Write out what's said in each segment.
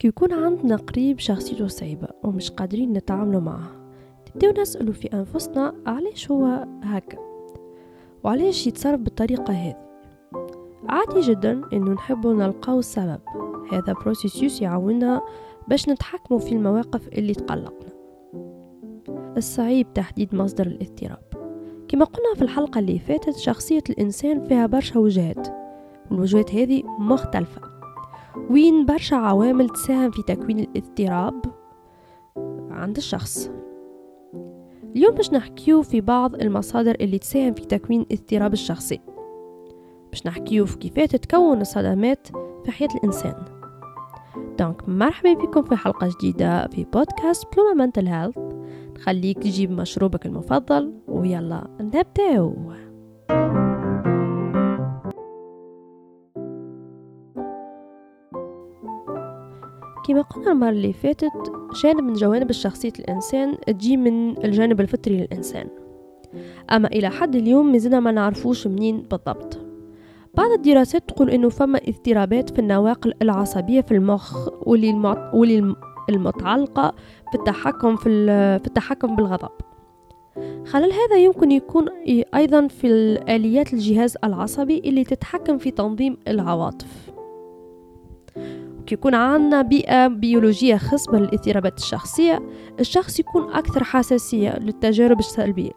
كي يكون عندنا قريب شخصيته صعيبة ومش قادرين نتعاملوا معه. نبداو نسألوا في أنفسنا علاش هو هكا وعلاش يتصرف بالطريقة هذه. عادي جدا إنه نحبوا نلقاو السبب. هذا بروسيسيوس يعاوننا باش نتحكموا في المواقف اللي تقلقنا. الصعيب تحديد مصدر الاضطراب. كما قلنا في الحلقة اللي فاتت شخصية الإنسان فيها برشا وجهات. والوجهات هذه مختلفة. وين برشا عوامل تساهم في تكوين الاضطراب عند الشخص. اليوم باش نحكيو في بعض المصادر اللي تساهم في تكوين اضطراب الشخصي. باش نحكيو في كيفاش تتكون الصدمات في حياة الإنسان. donc مرحبا بكم في حلقة جديدة في بودكاست بلوما mental health نخليك تجيب مشروبك المفضل ويلا نبدأو. كما قلنا المرة اللي فاتت جانب من جوانب الشخصية الإنسان تجي من الجانب الفطري للإنسان. أما إلى حد اليوم مازلنا ما نعرفوش منين بالضبط. بعض الدراسات تقول إنه فما اضطرابات في النواقل العصبية في المخ واللي, المع... واللي المتعلقة في التحكم في. في التحكم بالغضب. خلال هذا يمكن يكون أيضا في الآليات الجهاز العصبي اللي تتحكم في تنظيم العواطف. يكون عندنا بيئة بيولوجية خصبة للاضطرابات الشخصية. الشخص يكون أكثر حساسية للتجارب السلبية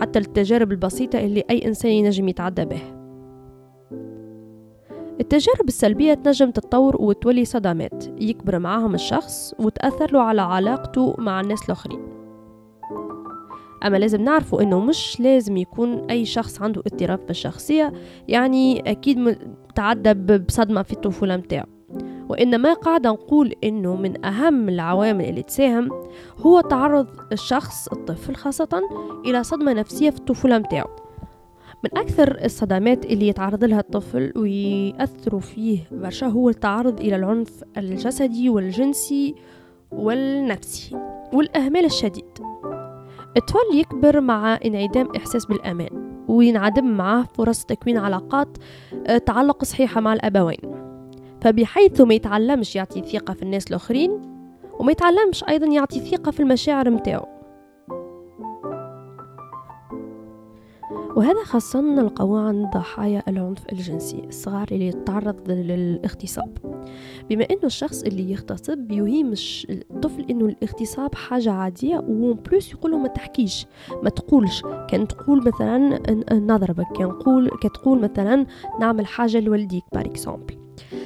حتى التجارب البسيطة اللي أي إنسان ينجم يتعدى بها التجارب السلبية تنجم تتطور وتولي صدمات يكبر معاهم الشخص وتأثر له على علاقته مع الناس الآخرين. أما لازم نعرفوا إنه مش لازم يكون أي شخص عنده اضطراب بالشخصية يعني أكيد تعدى بصدمة في الطفولة متاعه. وإنما قاعدة نقول إنه من أهم العوامل اللي تساهم هو تعرض الشخص الطفل خاصة إلى صدمة نفسية في الطفولة متاعه. من أكثر الصدمات اللي يتعرض لها الطفل ويأثروا فيه برشا هو التعرض إلى العنف الجسدي والجنسي والنفسي والأهمال الشديد. الطفل يكبر مع انعدام إحساس بالأمان وينعدم معاه فرص تكوين علاقات آه، تعلق صحيحة مع الأبوين. فبحيث ما يتعلمش يعطي ثقة في الناس الآخرين وما يتعلمش أيضا يعطي ثقة في المشاعر متاعه وهذا خاصة نلقاو عند ضحايا العنف الجنسي الصغار اللي يتعرض للاغتصاب. بما إنه الشخص اللي يغتصب يهيم الطفل إنه الاغتصاب حاجة عادية و plus يقول ما تحكيش ما تقولش. كان تقول مثلا نضربك كان كتقول مثلا نعمل حاجة لوالديك par exemple آه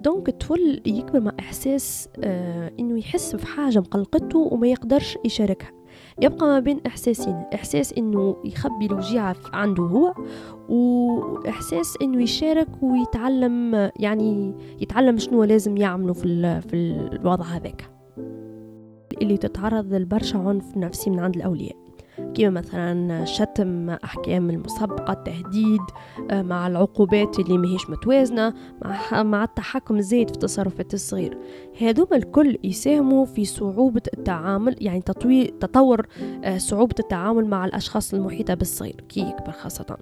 donc الطفل يكبر مع إحساس آه إنه يحس في حاجة مقلقته وما يقدرش يشاركها. يبقى ما بين إحساسين إحساس إنه يخبي الوجيعة عنده هو وإحساس إنه يشارك ويتعلم يعني يتعلم شنو لازم يعمله في, في الوضع هذاك. اللي تتعرض لبرشا عنف نفسي من عند الأولياء. كما مثلا شتم أحكام المسبقة التهديد آه، مع العقوبات اللي ماهيش متوازنة مع, مع التحكم الزايد في تصرفات الصغير هذوما الكل يساهموا في صعوبة التعامل يعني تطوير تطور آه، صعوبة التعامل مع الأشخاص المحيطة بالصغير كي يكبر خاصة.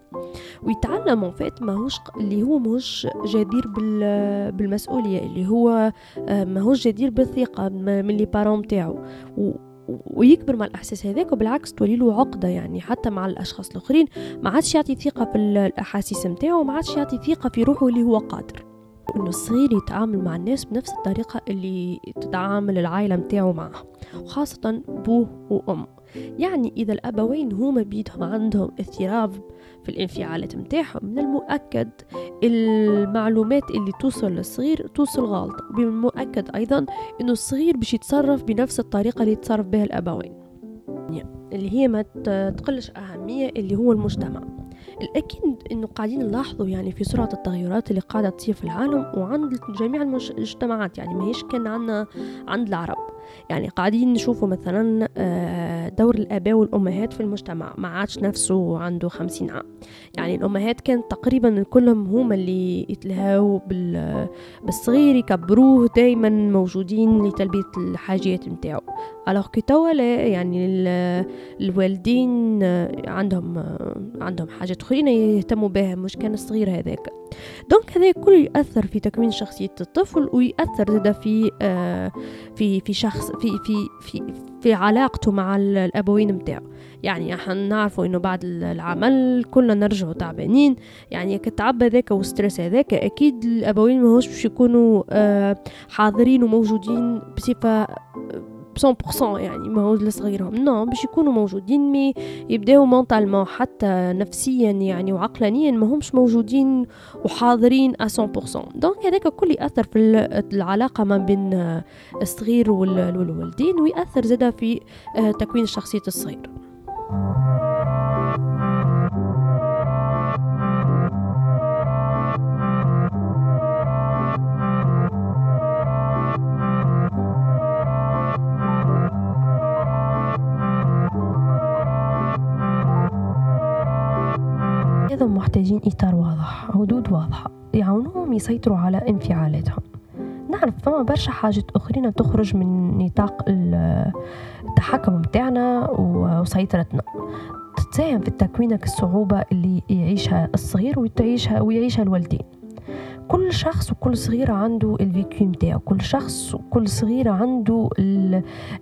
ويتعلم فات ماهوش اللي هو ماهوش جدير بالمسؤولية اللي هو آه، ماهوش جدير بالثقة من لي بارون تاعو. ويكبر مع الأحساس هذاك وبالعكس تولي له عقدة يعني حتى مع الأشخاص الآخرين. ما عادش يعطي ثقة في الأحاسيس نتاعو وما عادش يعطي ثقة في روحه اللي هو قادر. انه الصغير يتعامل مع الناس بنفس الطريقة اللي تتعامل العائلة نتاعو معه وخاصه بوه وام يعني إذا الأبوين هما بيدهم عندهم اضطراب في الانفعالات متاعهم من المؤكد المعلومات اللي توصل للصغير توصل غلط. ومن المؤكد أيضا أنه الصغير باش يتصرف بنفس الطريقة اللي يتصرف بها الأبوين. اللي هي ما تقلش أهمية اللي هو المجتمع. الأكيد أنه قاعدين نلاحظوا يعني في سرعة التغيرات اللي قاعدة تصير في العالم وعند جميع المجتمعات يعني ما هيش كان عندنا عند العرب. يعني قاعدين نشوفوا مثلا آه، دور الآباء والأمهات في المجتمع ما عادش نفسه عنده خمسين عام. يعني الأمهات كانت تقريبا كلهم هما اللي يتلهاو بالصغير يكبروه دايما موجودين لتلبية الحاجات متاعو ألوغ كي توا يعني الوالدين عندهم عندهم حاجات آخرين يهتموا بها مش كان الصغير هذاك. donc هذا كل يأثر في تكوين شخصية الطفل ويأثر زاد في آه في في شخص في في في في علاقته مع الأبوين متاعه يعني إحنا نعرفوا إنه بعد العمل كلنا نرجعوا تعبانين. يعني التعب هذاك وال stress هذاك أكيد الأبوين ماهوش باش يكونوا آه حاضرين وموجودين بصفة 100% يعني هو لصغيرهم non باش يكونوا موجودين mais يبداو mentalement حتى نفسيا يعني وعقلانيا ما همش موجودين وحاضرين 100% دونك هذاك الكل يأثر في العلاقة ما بين الصغير والوالدين ويأثر زاده في آه، تكوين شخصية الصغير. أيضا محتاجين إطار واضح حدود واضحة يعاونوهم يسيطروا على انفعالاتهم. نعرف فما برشا حاجات أخرين تخرج من نطاق التحكم متاعنا وسيطرتنا. تساهم في تكوينك الصعوبة اللي يعيشها الصغير ويعيشها ويعيشها الوالدين. كل شخص وكل صغيرة عنده الفيكيو متاعه. كل شخص وكل صغيرة عنده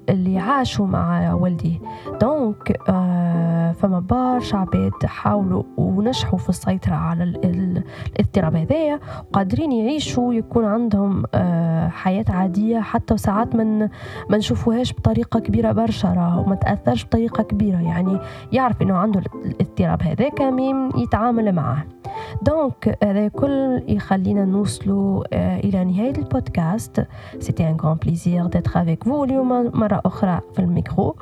اللي عاشوا مع والديه donc آه فما برشا عباد حاولوا ونجحوا في السيطرة على الاضطراب هذايا وقادرين يعيشوا يكون عندهم آه حياة عادية حتى ساعات من ما نشوفوهاش بطريقة كبيرة برشا راهو ما تأثرش بطريقة كبيرة. يعني يعرف إنه عنده الاضطراب هذاك même يتعامل معه. donc هذا كل يخلينا نوصلوا إلى نهاية البودكاست. c'était un grand plaisir d'être avec vous اليوم مرة أخرى في الميكرو.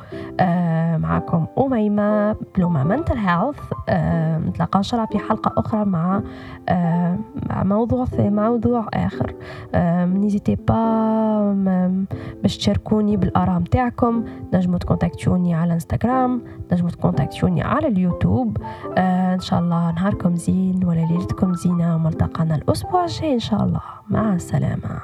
معكم أميمة Blooma mental health نتلاقى إن شاء الله في حلقة أخرى مع مع موضوع في موضوع آخر. n'hésitez pas باش تشاركوني بالآراء متاعكم. نجموا تكونتاكتوني على إنستغرام نجموا تكونتاكتوني على اليوتيوب. إن شاء الله نهاركم زين ولا ليلتكم زينة وملتقانا الأسبوع الجاي إن شاء الله. مع السلامة.